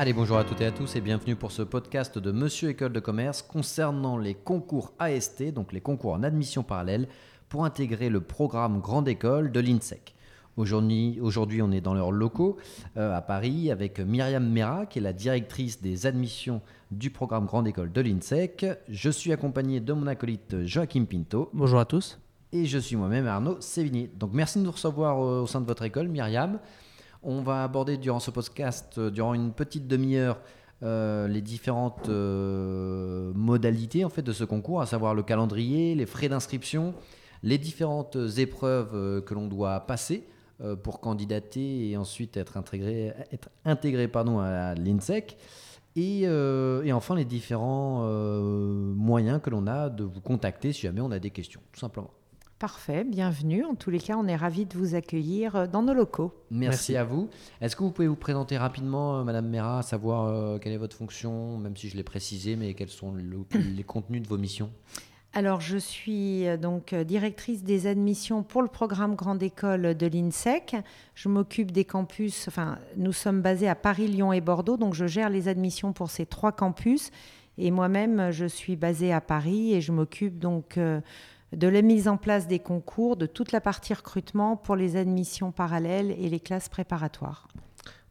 Allez, bonjour à toutes et à tous et bienvenue pour ce podcast de Monsieur École de Commerce concernant les concours AST, donc les concours en admission parallèle, pour intégrer le programme Grande École de l'INSEC. Aujourd'hui, aujourd'hui, on est dans leurs locaux euh, à Paris avec Myriam Mera, qui est la directrice des admissions du programme Grande École de l'INSEC. Je suis accompagné de mon acolyte Joachim Pinto. Bonjour à tous. Et je suis moi-même Arnaud Sévigné. Donc merci de nous recevoir euh, au sein de votre école, Myriam. On va aborder durant ce podcast, euh, durant une petite demi-heure, euh, les différentes modalités en fait de ce concours, à savoir le calendrier, les frais d'inscription, les différentes épreuves que l'on doit passer pour candidater et ensuite être intégré, être intégré pardon, à l'INSEC. Et, et, enfin les différents moyens que l'on a de vous contacter si jamais on a des questions, tout simplement. Parfait, bienvenue. En tous les cas, on est ravis de vous accueillir euh, dans nos locaux. Merci, à vous. Est-ce que vous pouvez vous présenter rapidement, euh, Madame Mera, savoir euh, quelle est votre fonction, même si je l'ai précisé, mais quels sont les contenus de vos missions? Alors, je suis donc directrice des admissions pour le programme Grande École de l'INSEC. Je m'occupe des campus, enfin, nous sommes basés à Paris, Lyon et Bordeaux, donc je gère les admissions pour ces trois campus. Et moi-même, je suis basée à Paris et je m'occupe donc de la mise en place des concours, de toute la partie recrutement pour les admissions parallèles et les classes préparatoires.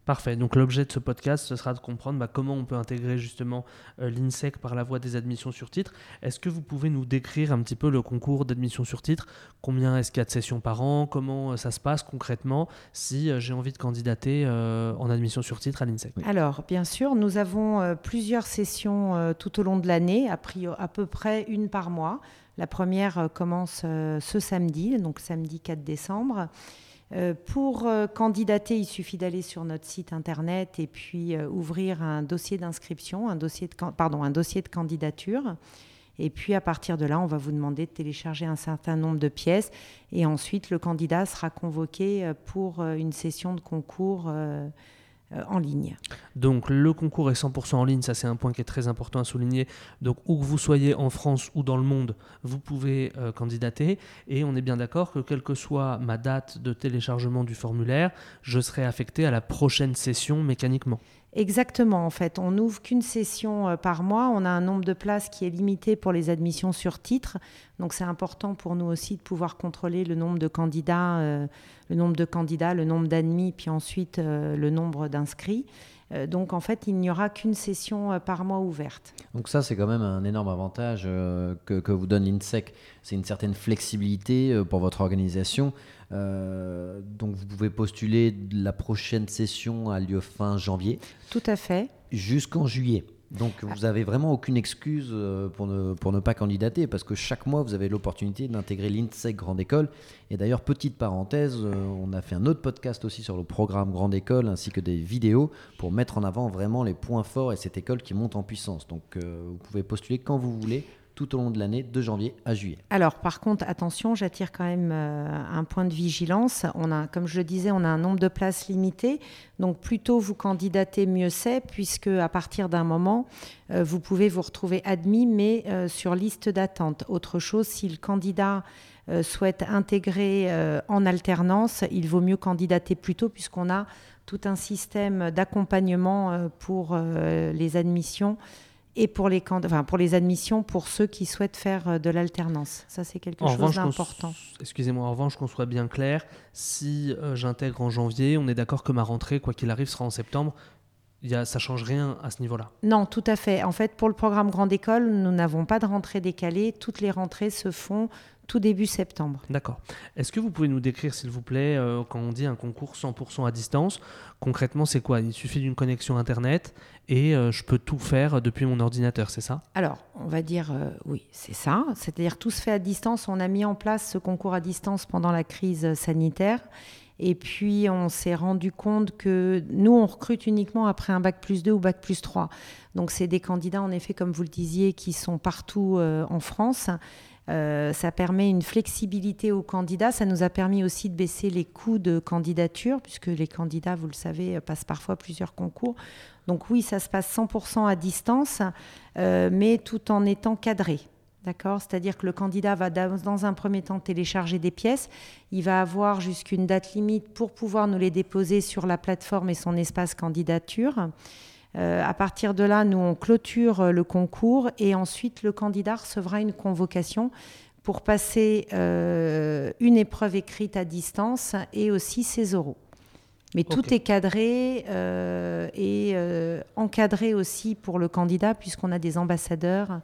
Parfait. Donc l'objet de ce podcast, ce sera de comprendre bah, comment on peut intégrer justement euh, l'INSEC par la voie des admissions sur titre. Est-ce que vous pouvez nous décrire un petit peu le concours d'admission sur titre? Combien est-ce qu'il y a de sessions par an? Comment euh, ça se passe concrètement si euh, j'ai envie de candidater en admission sur titre à l'INSEC? Alors, bien sûr, nous avons plusieurs sessions tout au long de l'année, à, à peu près une par mois. La première euh, commence euh, ce samedi, donc samedi 4 décembre. Euh, pour candidater, il suffit d'aller sur notre site internet et puis ouvrir un dossier d'inscription, un dossier de pardon, un dossier de candidature. Et puis à partir de là, on va vous demander de télécharger un certain nombre de pièces et ensuite le candidat sera convoqué pour une session de concours en ligne. Donc le concours est 100% en ligne, ça c'est un point qui est très important à souligner. Donc où que vous soyez en France ou dans le monde, vous pouvez euh, candidater et on est bien d'accord que quelle que soit ma date de téléchargement du formulaire, je serai affecté à la prochaine session mécaniquement. Exactement, en fait. On n'ouvre qu'une session euh, par mois. On a un nombre de places qui est limité pour les admissions sur titre. Donc c'est important pour nous aussi de pouvoir contrôler le nombre de candidats, euh, le nombre de candidats, le nombre d'admis, puis ensuite euh, le nombre d'inscrits. Donc en fait, il n'y aura qu'une session par mois ouverte. Donc ça, c'est quand même un énorme avantage euh, que, vous donne l'INSEC. C'est une certaine flexibilité pour votre organisation. Donc vous pouvez postuler la prochaine session à lieu fin janvier. Tout à fait. Jusqu'en juillet. Donc vous n'avez vraiment aucune excuse euh, pour ne, pour ne pas candidater parce que chaque mois vous avez l'opportunité d'intégrer l'INSEC Grande École. Et d'ailleurs, petite parenthèse, euh, on a fait un autre podcast aussi sur le programme Grande École ainsi que des vidéos pour mettre en avant vraiment les points forts et cette école qui monte en puissance. Donc euh, vous pouvez postuler quand vous voulez tout au long de l'année, de janvier à juillet. Alors, par contre, attention, j'attire quand même euh, un point de vigilance. On a, comme je le disais, on a un nombre de places limité. Donc, plus tôt vous candidatez, mieux c'est, puisque à partir d'un moment, euh, vous pouvez vous retrouver admis, mais euh, sur liste d'attente. Autre chose, si le candidat souhaite intégrer en alternance, il vaut mieux candidater plus tôt, puisqu'on a tout un système d'accompagnement pour les admissions et pour les, enfin, pour les admissions pour ceux qui souhaitent faire euh, de l'alternance. Ça, c'est quelque chose d'important. Excusez-moi, en revanche, qu'on soit bien clair, si euh, j'intègre en janvier, on est d'accord que ma rentrée, quoi qu'il arrive, sera en septembre. Y a, ça change rien à ce niveau-là. Non, tout à fait. En fait, pour le programme Grande École, nous n'avons pas de rentrée décalée. Toutes les rentrées se font tout début septembre. D'accord. Est-ce que vous pouvez nous décrire, s'il vous plaît, euh, quand on dit un concours 100% à distance, concrètement, c'est quoi? Il suffit d'une connexion Internet et euh, je peux tout faire depuis mon ordinateur, c'est ça? Alors, on va dire euh, oui, c'est ça. C'est-à-dire tout se fait à distance. On a mis en place ce concours à distance pendant la crise sanitaire. Et puis, on s'est rendu compte que nous, on recrute uniquement après un bac plus 2 ou bac plus 3. Donc, c'est des candidats, en effet, comme vous le disiez, qui sont partout en France. Euh, ça permet une flexibilité aux candidats. Ça nous a permis aussi de baisser les coûts de candidature, puisque les candidats, vous le savez, passent parfois plusieurs concours. Donc oui, ça se passe 100% à distance, euh, mais tout en étant cadré. D'accord? C'est-à-dire que le candidat va dans un premier temps télécharger des pièces. Il va avoir jusqu'une date limite pour pouvoir nous les déposer sur la plateforme et son espace candidature. Euh, à partir de là, nous, on clôture euh, le concours et ensuite le candidat recevra une convocation pour passer euh, une épreuve écrite à distance et aussi ses oraux. Mais tout est cadré euh, et euh, encadré aussi pour le candidat puisqu'on a des ambassadeurs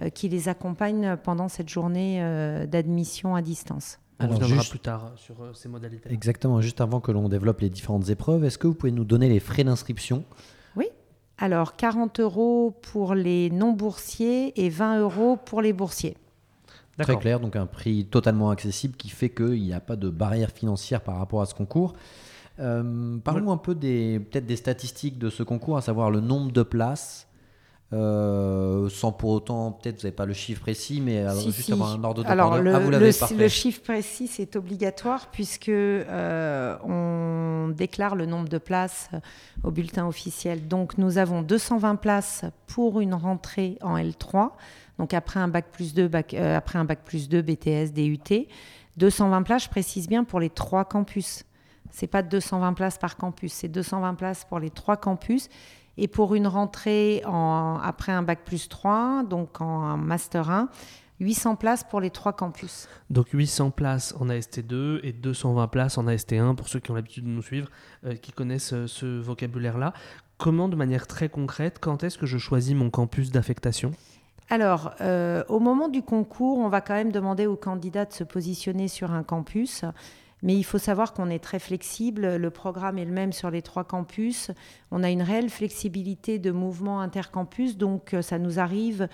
euh, qui les accompagnent pendant cette journée euh, d'admission à distance. On Alors, reviendra juste- plus tard sur euh, ces modalités. Exactement, juste avant que l'on développe les différentes épreuves, est-ce que vous pouvez nous donner les frais d'inscription Alors 40 euros pour les non-boursiers et 20 euros pour les boursiers. Très clair, donc un prix totalement accessible qui fait qu'il n'y a pas de barrière financière par rapport à ce concours. Euh, Parlons un peu des peut-être des statistiques de ce concours, à savoir le nombre de places, euh, sans pour autant, peut-être vous n'avez pas le chiffre précis, mais alors, Si, juste si. avoir un ordre de Alors le, Ah, vous le- chiffre précis c'est obligatoire puisque euh, on déclare le nombre de places au bulletin officiel. Donc nous avons 220 places pour une rentrée en L3. Donc après un bac plus 2, bac, euh, après un bac plus 2 BTS, DUT, 220 places, je précise bien pour les trois campus. C'est pas 220 places par campus, c'est 220 places pour les trois campus. Et pour une rentrée en, après un bac plus 3, donc en master 1, 800 places pour les trois campus. Donc 800 places en AST2 et 220 places en AST1 pour ceux qui ont l'habitude de nous suivre, euh, qui connaissent euh, ce vocabulaire-là. Comment, de manière très concrète, quand est-ce que je choisis mon campus d'affectation? Alors, euh, au moment du concours, on va quand même demander aux candidats de se positionner sur un campus. Mais il faut savoir qu'on est très flexible. Le programme est le même sur les trois campus. On a une réelle flexibilité de mouvement intercampus. Donc, euh, ça nous arrive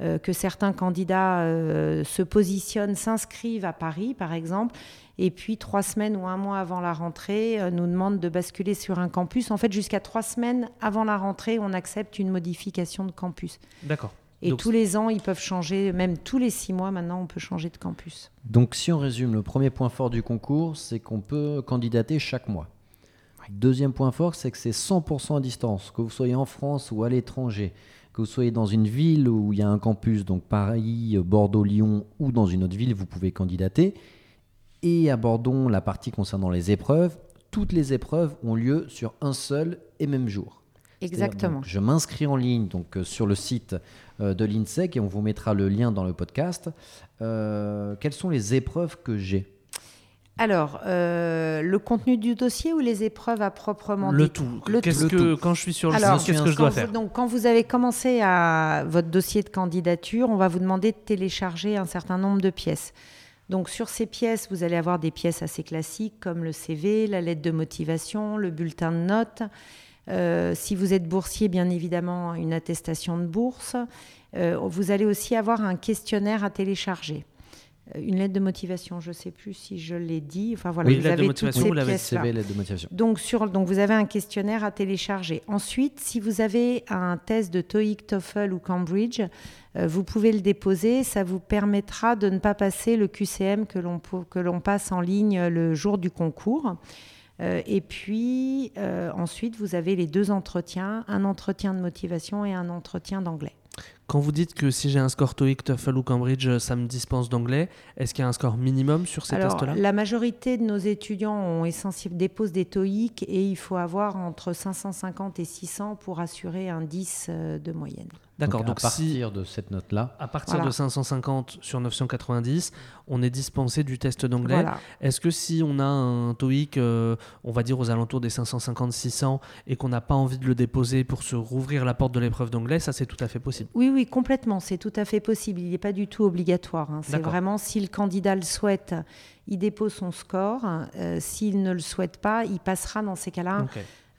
euh, que certains candidats euh, se positionnent, s'inscrivent à Paris, par exemple, et puis trois semaines ou un mois avant la rentrée, nous demandent de basculer sur un campus. En fait, jusqu'à trois semaines avant la rentrée, on accepte une modification de campus. D'accord. Et Donc, tous les ans, ils peuvent changer, même tous les six mois maintenant, on peut changer de campus. Donc si on résume, le premier point fort du concours, c'est qu'on peut candidater chaque mois. Deuxième point fort, c'est que c'est 100% à distance, que vous soyez en France ou à l'étranger, que vous soyez dans une ville où il y a un campus, donc Paris, Bordeaux, Lyon, ou dans une autre ville, vous pouvez candidater. Et abordons la partie concernant les épreuves. Toutes les épreuves ont lieu sur un seul et même jour. Exactement. donc, je m'inscris en ligne donc, euh, sur le site euh, de l'INSEC et on vous mettra le lien dans le podcast. Euh, quelles sont les épreuves que j'ai? Alors, euh, le contenu du dossier ou les épreuves à proprement le dit? tout. Le Qu'est-ce tout. que, quand je suis sur le Alors, site, qu'est-ce que je dois vous- faire? donc, quand vous avez commencé à votre dossier de candidature, on va vous demander de télécharger un certain nombre de pièces. Donc, sur ces pièces, vous allez avoir des pièces assez classiques comme le CV, la lettre de motivation, le bulletin de notes. Euh, si vous êtes boursier, bien évidemment, une attestation de bourse. Euh, vous allez aussi avoir un questionnaire à télécharger. Euh, Une lettre de motivation, je ne sais plus si je l'ai dit. Enfin voilà, Oui, vous lettre de avez motivation, toutes ces pièces-là. CV, lettre de motivation. Donc, sur, donc, vous avez un questionnaire à télécharger. Ensuite, si vous avez un test de TOEIC, TOEFL ou Cambridge, euh, vous pouvez le déposer. Ça vous permettra de ne pas passer le QCM que l'on po- que l'on passe en ligne le jour du concours. Euh, et puis, euh, ensuite, vous avez les deux entretiens, un entretien de motivation et un entretien d'anglais. Quand vous dites que si j'ai un score TOEIC, TOEFL ou Cambridge, euh, ça me dispense d'anglais, est-ce qu'il y a un score minimum sur ces Alors, tests-là? la majorité de nos étudiants ont essentiel- déposent des TOEIC et il faut avoir entre 550 et 600 pour assurer un 10 euh, de moyenne. D'accord, Donc, donc, à si partir de cette note-là, à partir Voilà. de 550 sur 990, on est dispensé du test d'anglais, Voilà. est-ce que si on a un TOEIC, euh, on va dire aux alentours des 550-600, et qu'on n'a pas envie de le déposer pour se rouvrir la porte de l'épreuve d'anglais, ça c'est tout à fait possible? Oui, oui, complètement. C'est tout à fait possible. Il n'est pas du tout obligatoire. hein. C'est vraiment si le candidat le souhaite, il dépose son score. Euh, S'il ne le souhaite pas, il passera dans ces cas-là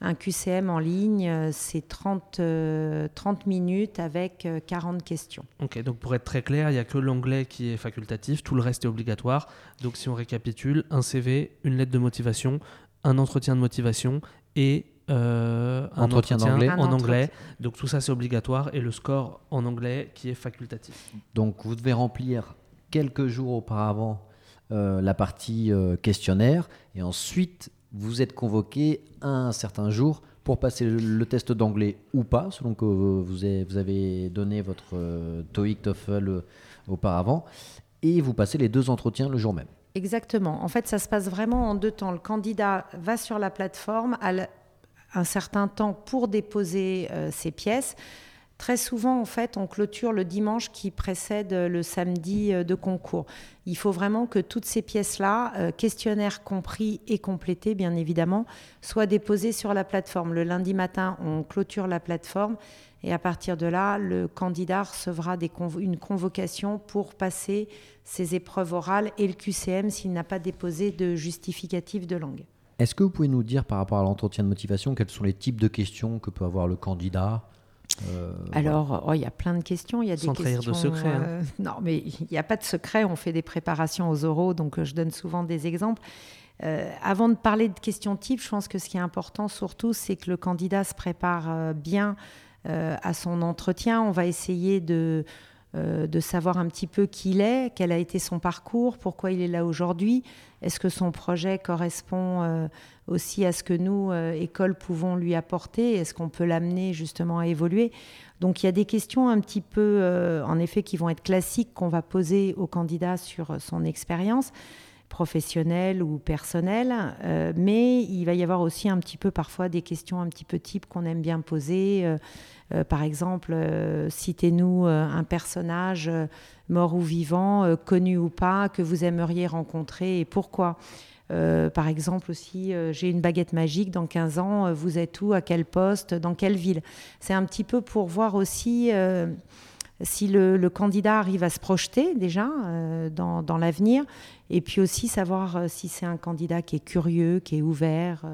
un QCM en ligne. Euh, C'est 30, euh, 30 minutes avec euh, 40 questions. Ok, donc pour être très clair, il n'y a que l'anglais qui est facultatif, tout le reste est obligatoire. Donc si on récapitule, un CV, une lettre de motivation, un entretien de motivation et euh, un Entretien entretien, d'anglais. Un en entretien. anglais. Donc tout ça c'est obligatoire et le score en anglais qui est facultatif. donc vous devez remplir quelques jours auparavant euh, la partie euh, questionnaire et ensuite vous êtes convoqué un certain jour pour passer le, le test d'anglais ou pas, selon que vous avez, vous avez donné votre TOEIC, TOEFL auparavant, et vous passez les deux entretiens le jour même. Exactement. En fait, ça se passe vraiment en deux temps. Le candidat va sur la plateforme. Un certain temps pour déposer ces pièces. Très souvent, en fait, on clôture le dimanche qui précède le samedi de concours. Il faut vraiment que toutes ces pièces-là, questionnaires compris et complétés, bien évidemment, soient déposées sur la plateforme. Le lundi matin, on clôture la plateforme et à partir de là, le candidat recevra une convocation pour passer ses épreuves orales et le QCM s'il n'a pas déposé de justificatif de langue. Est-ce que vous pouvez nous dire par rapport à l'entretien de motivation, quels sont les types de questions que peut avoir le candidat euh, Alors, oh, il y a plein de questions. Il y a Sans des questions. de secret. Hein. Euh, non, mais il n'y a pas de secret. On fait des préparations aux oraux, donc euh, je donne souvent des exemples. avant de parler de questions types, je pense que ce qui est important surtout, c'est que le candidat se prépare bien euh, à son entretien. On va essayer de, euh, de savoir un petit peu qui il est, quel a été son parcours, pourquoi il est là aujourd'hui. Est-ce que son projet correspond euh, aussi à ce que nous, école, pouvons lui apporter? Est-ce qu'on peut l'amener justement à évoluer? Donc il y a des questions un petit peu, en effet, qui vont être classiques qu'on va poser au candidat sur son expérience professionnelle ou personnelle, mais il va y avoir aussi un petit peu parfois des questions un petit peu types qu'on aime bien poser. Euh, par exemple, euh, citez-nous euh, un personnage mort ou vivant, connu ou pas, que vous aimeriez rencontrer et pourquoi. par exemple aussi, j'ai une baguette magique, dans 15 ans, vous êtes où, à quel poste, dans quelle ville C'est un petit peu pour voir aussi si le, candidat arrive à se projeter déjà dans, dans l'avenir, et puis aussi savoir si c'est un candidat qui est curieux, qui est ouvert.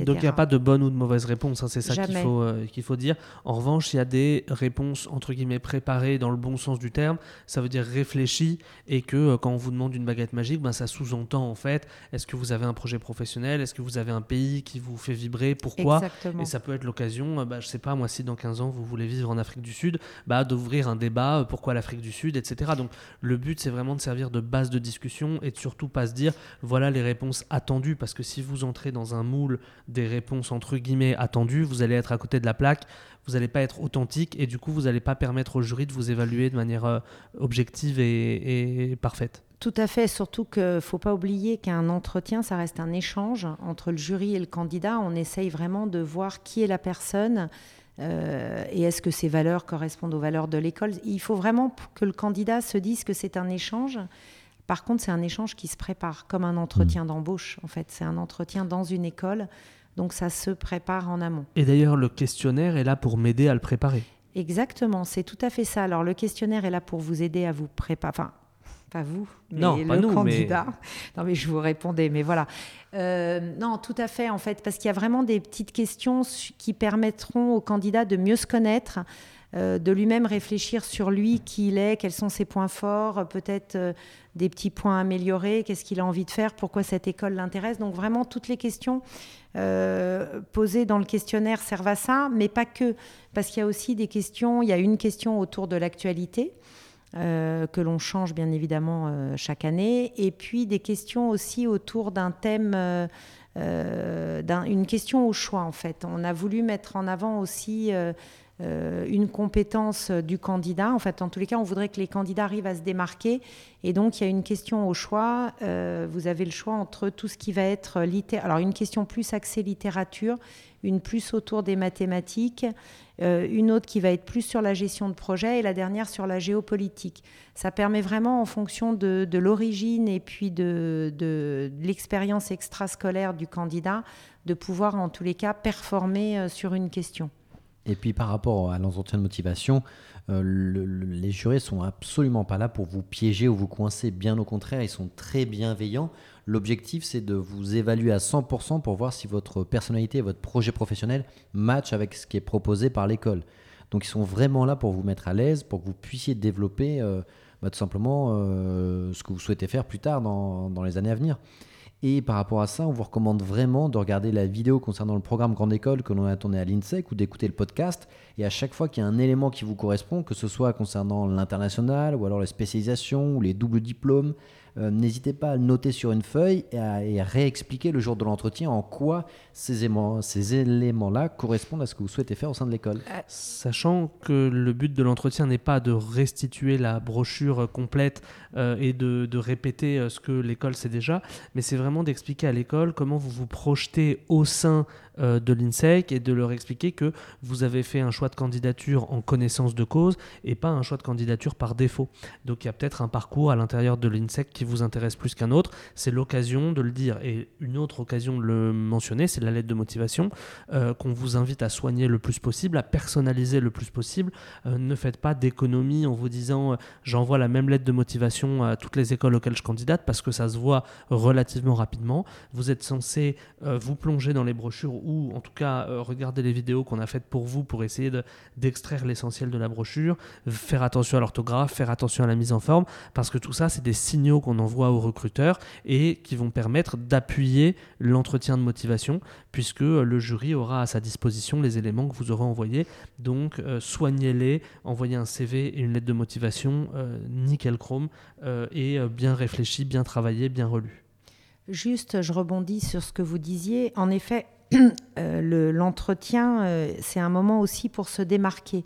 Donc il n'y a pas de bonne ou de mauvaise réponse, hein, c'est ça qu'il faut, euh, qu'il faut dire. En revanche, il y a des réponses entre guillemets préparées dans le bon sens du terme, ça veut dire réfléchies, et que euh, quand on vous demande une baguette magique, ben, ça sous-entend en fait, est-ce que vous avez un projet professionnel, est-ce que vous avez un pays qui vous fait vibrer, pourquoi? Et ça peut être l'occasion, euh, bah, je sais pas, moi si dans 15 ans vous voulez vivre en Afrique du Sud, bah, d'ouvrir un débat, pourquoi l'Afrique du Sud, etc. Donc le but c'est vraiment de servir de base de discussion et de surtout pas se dire, voilà les réponses attendues, parce que si vous entrez dans un moule des réponses entre guillemets attendues, vous allez être à côté de la plaque, vous n'allez pas être authentique et du coup vous n'allez pas permettre au jury de vous évaluer de manière euh, objective et, parfaite. Tout à fait, surtout qu'il ne faut pas oublier qu'un entretien, ça reste un échange entre le jury et le candidat. On essaye vraiment de voir qui est la personne, euh, et est-ce que ces valeurs correspondent aux valeurs de l'école Il faut vraiment que le candidat se dise que c'est un échange par contre, c'est un échange qui se prépare comme un entretien mmh. d'embauche. En fait, c'est un entretien dans une école, donc ça se prépare en amont. Et d'ailleurs, le questionnaire est là pour m'aider à le préparer. Exactement, c'est tout à fait ça. Alors, le questionnaire est là pour vous aider à vous préparer. Enfin, pas vous, mais non, le pas nous, candidat. Non, mais je vous répondais, mais voilà. Euh, non, tout à fait, en fait, parce qu'il y a vraiment des petites questions qui permettront au candidat de mieux se connaître, de lui-même réfléchir sur lui, qui il est, quels sont ses points forts, peut-être euh, des petits points améliorés, qu'est-ce qu'il a envie de faire, pourquoi cette école l'intéresse. Donc vraiment, toutes les questions euh, posées dans le questionnaire servent à ça, mais pas que, parce qu'il y a aussi des questions, il y a une question autour de l'actualité. que l'on change bien évidemment chaque année, et puis des questions aussi autour d'un thème, une question au choix en fait. On a voulu mettre en avant aussi euh, une compétence du candidat. En fait, en tous les cas, on voudrait que les candidats arrivent à se démarquer. Et donc, il y a une question au choix. Euh, vous avez le choix entre tout ce qui va être littérature. Alors, une question plus axée littérature, une plus autour des mathématiques, euh, une autre qui va être plus sur la gestion de projet et la dernière sur la géopolitique. Ça permet vraiment, en fonction de, l'origine et puis de, de l'expérience extrascolaire du candidat, de pouvoir, en tous les cas, performer sur une question. Et puis par rapport à l'entretien de motivation, euh, les jurés sont absolument pas là pour vous piéger ou vous coincer. Bien au contraire, ils sont très bienveillants. L'objectif, c'est de vous évaluer à 100% pour voir si votre personnalité et votre projet professionnel matchent avec ce qui est proposé par l'école. Donc ils sont vraiment là pour vous mettre à l'aise, pour que vous puissiez développer euh, bah, tout simplement euh, ce que vous souhaitez faire plus tard dans, dans les années à venir. Et par rapport à ça, on vous recommande vraiment de regarder la vidéo concernant le programme Grande École que l'on a tourné à l'INSEC ou d'écouter le podcast. Et à chaque fois qu'il y a un élément qui vous correspond, que ce soit concernant l'international ou alors les spécialisations ou les doubles diplômes, euh, n'hésitez pas à le noter sur une feuille et à, réexpliquer le jour de l'entretien en quoi ces, ces éléments-là correspondent à ce que vous souhaitez faire au sein de l'école. Euh, sachant que le but de l'entretien n'est pas de restituer la brochure complète euh, et de, de, répéter ce que l'école sait déjà, mais c'est vraiment d'expliquer à l'école comment vous vous projetez au sein euh, de l'INSEC et de leur expliquer que vous avez fait un choix de candidature en connaissance de cause et pas un choix de candidature par défaut. Donc il y a peut-être un parcours à l'intérieur de l'INSEC qui vous intéresse plus qu'un autre. C'est l'occasion de le dire. Et une autre occasion de le mentionner, c'est la lettre de motivation euh, qu'on vous invite à soigner le plus possible, à personnaliser le plus possible. Euh, ne faites pas d'économie en vous disant j'envoie la même lettre de motivation à toutes les écoles auxquelles je candidate parce que ça se voit relativement rapidement. Vous êtes censé vous plonger dans les brochures ou en tout cas euh, regarder les vidéos qu'on a faites pour vous pour essayer d'extraire l'essentiel de la brochure, faire attention à l'orthographe, faire attention à la mise en forme, parce que tout ça, c'est des signaux qu'on envoie aux recruteurs et qui vont permettre d'appuyer l'entretien de motivation, puisque le jury aura à sa disposition les éléments que vous aurez envoyés. Donc, euh, soignez-les, envoyez un CV et une lettre de motivation euh, nickel chrome et bien réfléchi, bien travaillé, bien relu. Juste, je rebondis sur ce que vous disiez. En effet, euh, l'entretien, euh, c'est un moment aussi pour se démarquer.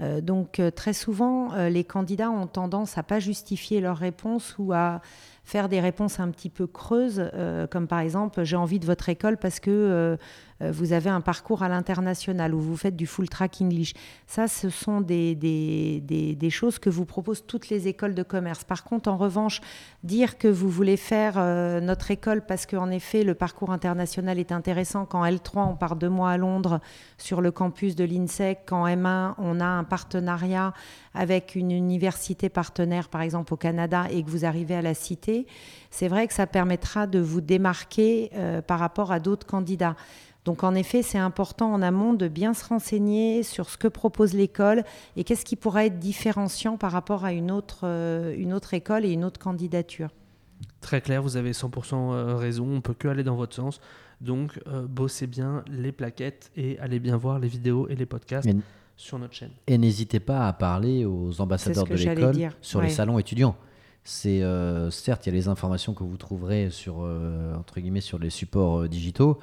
Euh, donc très souvent, les candidats ont tendance à pas justifier leurs réponses ou à faire des réponses un petit peu creuses, comme par exemple j'ai envie de votre école parce que euh, vous avez un parcours à l'international où vous faites du full track English. Ça, ce sont des, des, des, choses que vous proposent toutes les écoles de commerce. Par contre, en revanche, dire que vous voulez faire euh, notre école parce qu'en effet, le parcours international est intéressant. Quand L3, on part deux mois à Londres sur le campus de l'INSEC. Quand M1, on a un partenariat avec une université partenaire, par exemple au Canada, et que vous arrivez à la cité, c'est vrai que ça permettra de vous démarquer euh, par rapport à d'autres candidats. Donc en effet, c'est important en amont de bien se renseigner sur ce que propose l'école et qu'est-ce qui pourrait être différenciant par rapport à une autre, euh, une autre école et une autre candidature. Très clair, vous avez 100% euh, raison, on peut que aller dans votre sens. Donc euh, bossez bien les plaquettes et allez bien voir les vidéos et les podcasts. sur notre chaîne. Et n'hésitez pas à parler aux ambassadeurs de l'école sur les salons étudiants. C'est certes, il y a les informations que vous trouverez sur entre guillemets sur les supports digitaux,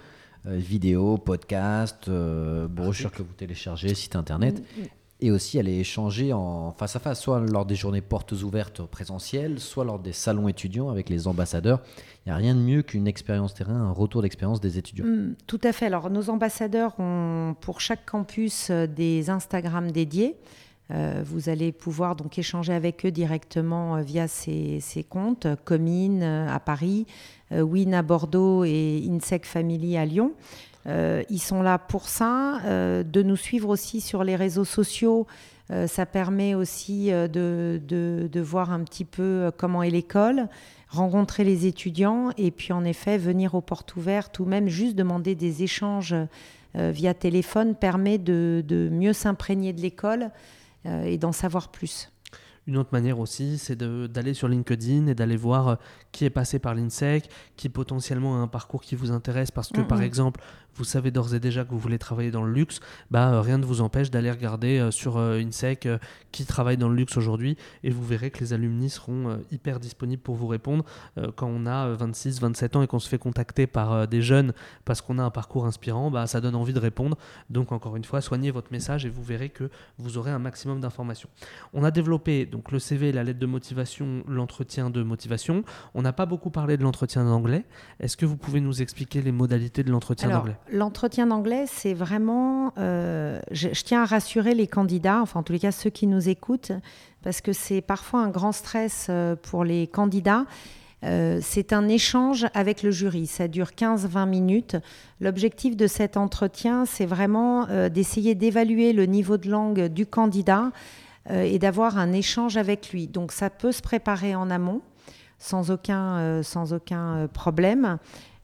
euh, vidéos, podcasts, euh, brochures que vous téléchargez, site internet. Mm, mm. Et aussi aller échanger en face à face, soit lors des journées portes ouvertes présentielles, soit lors des salons étudiants avec les ambassadeurs. Il n'y a rien de mieux qu'une expérience terrain, un retour d'expérience des étudiants. Mm, tout à fait. Alors, nos ambassadeurs ont pour chaque campus euh, des Instagram dédiés. Vous allez pouvoir donc échanger avec eux directement via ces, comptes, Comine à Paris, euh, Win à Bordeaux et Insect Family à Lyon. Euh, ils sont là pour ça, euh, de nous suivre aussi sur les réseaux sociaux. ça permet aussi de, voir un petit peu comment est l'école, rencontrer les étudiants et puis en effet venir aux portes ouvertes ou même juste demander des échanges via téléphone permet de mieux s'imprégner de l'école et d'en savoir plus. Une autre manière aussi, c'est d'aller sur LinkedIn et d'aller voir qui est passé par l'INSEC, qui potentiellement a un parcours qui vous intéresse parce que, par exemple, vous savez d'ores et déjà que vous voulez travailler dans le luxe, bah, euh, rien ne vous empêche d'aller regarder euh, sur euh, INSEC qui travaille dans le luxe aujourd'hui et vous verrez que les alumni seront hyper disponibles pour vous répondre. quand on a 26, 27 ans et qu'on se fait contacter par des jeunes parce qu'on a un parcours inspirant, bah, ça donne envie de répondre. Donc, encore une fois, soignez votre message et vous verrez que vous aurez un maximum d'informations. On a développé donc le CV, la lettre de motivation, l'entretien de motivation. On n'a pas beaucoup parlé de l'entretien d'anglais. Est-ce que vous pouvez nous expliquer les modalités de l'entretien d'anglais? L'entretien d'anglais, c'est vraiment. Euh, je, tiens à rassurer les candidats, enfin en tous les cas ceux qui nous écoutent, parce que c'est parfois un grand stress euh, pour les candidats. Euh, c'est un échange avec le jury. Ça dure 15-20 minutes. L'objectif de cet entretien, c'est vraiment d'essayer d'évaluer le niveau de langue du candidat et d'avoir un échange avec lui. Donc ça peut se préparer en amont sans aucun, sans aucun problème.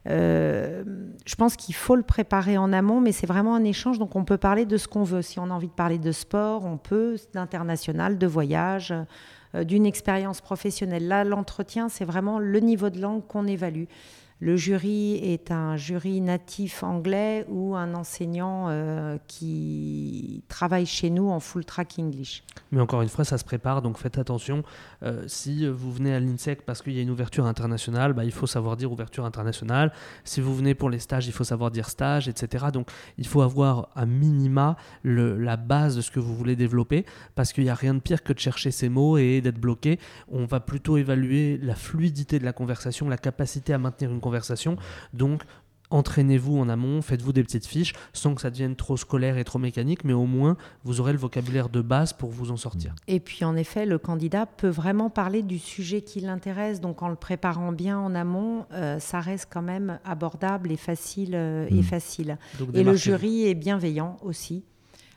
Euh, je pense qu'il faut le préparer en amont, mais c'est vraiment un échange, donc on peut parler de ce qu'on veut. Si on a envie de parler de sport, on peut, d'international, de voyage, euh, d'une expérience professionnelle. Là, l'entretien, c'est vraiment le niveau de langue qu'on évalue. Le jury est un jury natif anglais ou un enseignant euh, qui travaille chez nous en full track English. Mais encore une fois, ça se prépare, donc faites attention. Euh, si vous venez à l'INSEC parce qu'il y a une ouverture internationale, bah, il faut savoir dire ouverture internationale. Si vous venez pour les stages, il faut savoir dire stage, etc. Donc il faut avoir à minima la base de ce que vous voulez développer parce qu'il n'y a rien de pire que de chercher ces mots et d'être bloqué. On va plutôt évaluer la fluidité de la conversation, la capacité à maintenir une conversation. Donc, entraînez-vous en amont, faites-vous des petites fiches, sans que ça devienne trop scolaire et trop mécanique, mais au moins vous aurez le vocabulaire de base pour vous en sortir. Et puis en effet, le candidat peut vraiment parler du sujet qui l'intéresse, donc en le préparant bien en amont, euh, ça reste quand même abordable et facile. euh, et Mm. facile. Donc, Et le jury est bienveillant aussi.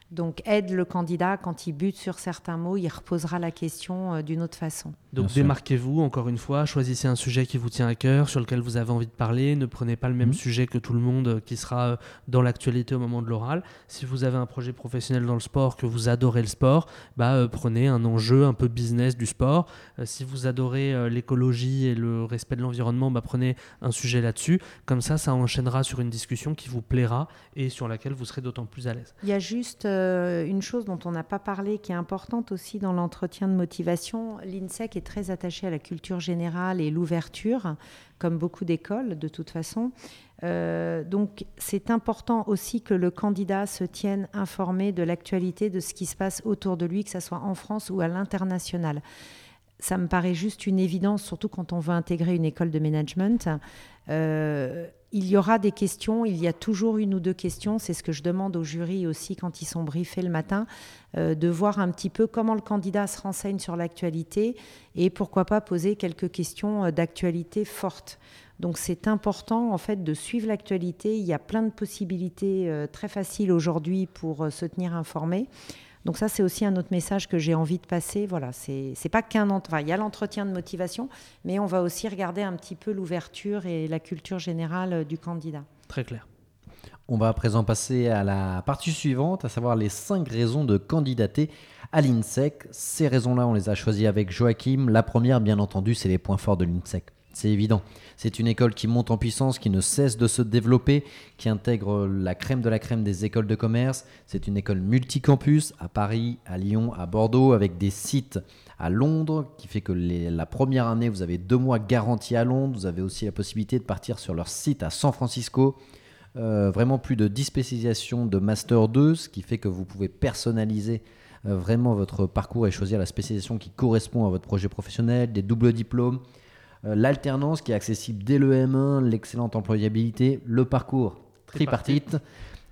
Donc aide le candidat quand il bute sur certains mots, il reposera la question euh, d'une autre façon. Donc démarquez-vous encore une fois, choisissez un sujet qui vous tient à cœur, sur lequel vous avez envie de parler, ne prenez pas le même Mhm. sujet que tout le monde euh, qui sera euh, dans l'actualité au moment de l'oral. Si vous avez un projet professionnel dans le sport, que vous adorez le sport, bah, euh, prenez un enjeu un peu business du sport. Euh, si vous adorez euh, l'écologie et le respect de l'environnement, bah, prenez un sujet là-dessus. Comme ça, ça enchaînera sur une discussion qui vous plaira et sur laquelle vous serez d'autant plus à l'aise. Il y a juste euh, une chose dont on n'a pas parlé qui est importante aussi dans l'entretien de motivation. L'INSEC très attaché à la culture générale et l'ouverture, comme beaucoup d'écoles de toute façon. Euh, donc c'est important aussi que le candidat se tienne informé de l'actualité, de ce qui se passe autour de lui, que ce soit en France ou à l'international. Ça me paraît juste une évidence, surtout quand on veut intégrer une école de management. Euh, il y aura des questions, il y a toujours une ou deux questions, c'est ce que je demande au jury aussi quand ils sont briefés le matin, euh, de voir un petit peu comment le candidat se renseigne sur l'actualité et pourquoi pas poser quelques questions euh, d'actualité fortes. Donc c'est important en fait de suivre l'actualité, il y a plein de possibilités euh, très faciles aujourd'hui pour se tenir informé. Donc ça, c'est aussi un autre message que j'ai envie de passer. Voilà, c'est pas qu'un enfin, il y a l'entretien de motivation, mais on va aussi regarder un petit peu l'ouverture et la culture générale euh, du candidat. Très clair. On va à présent passer à la partie suivante, à savoir les 5 raisons de candidater à l'INSEC. Ces raisons-là, on les a choisies avec Joachim. La première, bien entendu, c'est les points forts de l'INSEC. C'est évident. C'est une école qui monte en puissance, qui ne cesse de se développer, qui intègre la crème de la crème des écoles de commerce. C'est une école multicampus à Paris, à Lyon, à Bordeaux, avec des sites à Londres, qui fait que la première année, vous avez deux mois garantis à Londres. Vous avez aussi la possibilité de partir sur leur site à San Francisco. Euh, vraiment plus de 10 spécialisations de Master 2, ce qui fait que vous pouvez personnaliser euh, vraiment votre parcours et choisir la spécialisation qui correspond à votre projet professionnel, des doubles diplômes, l'alternance qui est accessible dès le M1, l'excellente employabilité, le parcours tripartite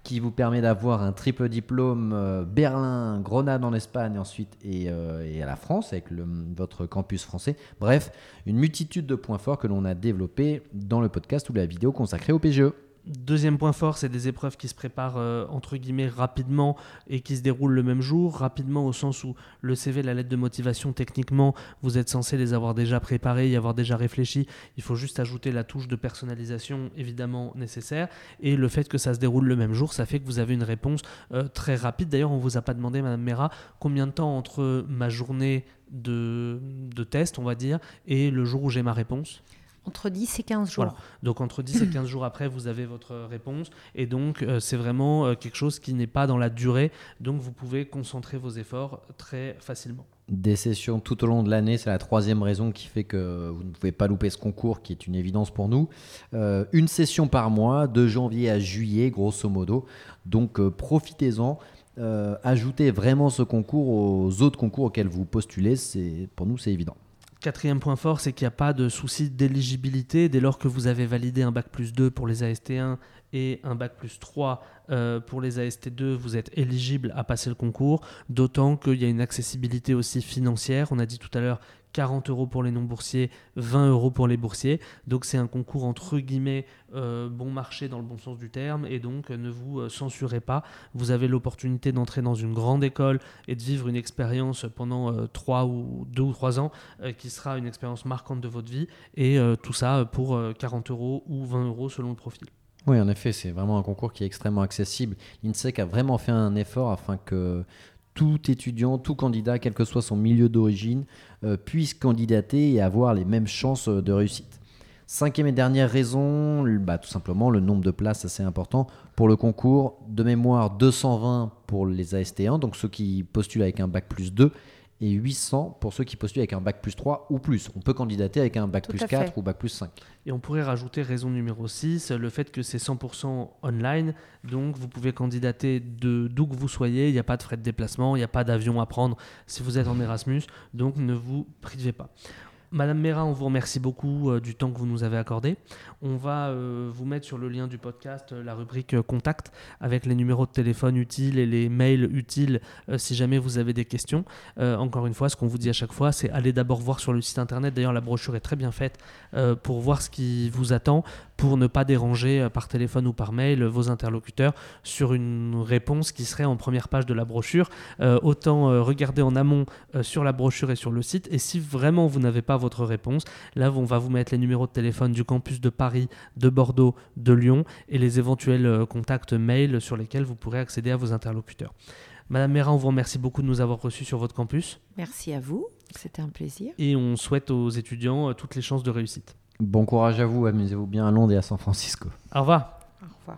qui vous permet d'avoir un triple diplôme euh, Berlin, Grenade en Espagne ensuite et, euh, et à la France avec le- votre campus français. Bref, une multitude de points forts que l'on a développés dans le podcast ou la vidéo consacrée au. PGE. Deuxième point fort, c'est des épreuves qui se préparent euh, entre guillemets rapidement et qui se déroulent le même jour. Rapidement au sens où le CV, la lettre de motivation, techniquement, vous êtes censé les avoir déjà préparés, y avoir déjà réfléchi. Il faut juste ajouter la touche de personnalisation évidemment nécessaire. Et le fait que ça se déroule le même jour, ça fait que vous avez une réponse euh, très rapide. D'ailleurs, on vous a pas demandé, Madame Mera, combien de temps entre ma journée de, de test, on va dire, et le jour où j'ai ma réponse? Entre 10 et 15 jours. Voilà. Donc entre 10 et 15 jours après, vous avez votre réponse. Et donc euh, c'est vraiment euh, quelque chose qui n'est pas dans la durée. Donc vous pouvez concentrer vos efforts très facilement. Des sessions tout au long de l'année, c'est la troisième raison qui fait que vous ne pouvez pas louper ce concours, qui est une évidence pour nous. Euh, une session par mois, de janvier à juillet, grosso modo. Donc euh, profitez-en. Euh, ajoutez vraiment ce concours aux autres concours auxquels vous postulez. C'est pour nous, c'est évident. Quatrième point fort, c'est qu'il n'y a pas de souci d'éligibilité dès lors que vous avez validé un bac plus 2 pour les AST1 et un bac plus 3 euh, pour les AST2, vous êtes éligible à passer le concours, d'autant qu'il y a une accessibilité aussi financière. On a dit tout à l'heure 40 euros pour les non-boursiers, 20 euros pour les boursiers. Donc c'est un concours entre guillemets euh, bon marché dans le bon sens du terme et donc euh, ne vous euh, censurez pas. Vous avez l'opportunité d'entrer dans une grande école et de vivre une expérience pendant 3 ou 2 ou 3 ans qui sera une expérience marquante de votre vie et tout ça pour euh, 40 euros ou 20 euros selon le profil. Oui, en effet, c'est vraiment un concours qui est extrêmement accessible. L'INSEC a vraiment fait un effort afin que tout étudiant, tout candidat, quel que soit son milieu d'origine, euh, puisse candidater et avoir les mêmes chances euh, de réussite. Cinquième et dernière raison, bah, tout simplement le nombre de places assez important pour le concours. De mémoire, 220 pour les AST1, donc ceux qui postulent avec un bac plus 2, et 800 pour ceux qui postulent avec un bac plus 3 ou plus. On peut candidater avec un bac Tout plus à 4 fait. ou bac plus 5. Et on pourrait rajouter raison numéro 6, le fait que c'est 100% online, donc vous pouvez candidater de d'où que vous soyez, il n'y a pas de frais de déplacement, il n'y a pas d'avion à prendre si vous êtes en Erasmus, donc ne vous privez pas. Madame Méra, on vous remercie beaucoup euh, du temps que vous nous avez accordé. On va euh, vous mettre sur le lien du podcast euh, la rubrique contact avec les numéros de téléphone utiles et les mails utiles si jamais vous avez des questions. Encore une fois, ce qu'on vous dit à chaque fois, c'est aller d'abord voir sur le site internet. D'ailleurs, la brochure est très bien faite pour voir ce qui vous attend, pour ne pas déranger euh, par téléphone ou par mail euh, vos interlocuteurs sur une réponse qui serait en première page de la brochure. Euh, autant euh, regarder en amont euh, sur la brochure et sur le site. Et si vraiment vous n'avez pas votre réponse, là on va vous mettre les numéros de téléphone du campus de Paris, de Bordeaux, de Lyon et les éventuels contacts mail sur lesquels vous pourrez accéder à vos interlocuteurs. Madame Méra, on vous remercie beaucoup de nous avoir reçus sur votre campus Merci à vous, c'était un plaisir. et on souhaite aux étudiants toutes les chances de réussite. Bon courage à vous, amusez-vous bien à Londres et à San Francisco. Au revoir. Au revoir.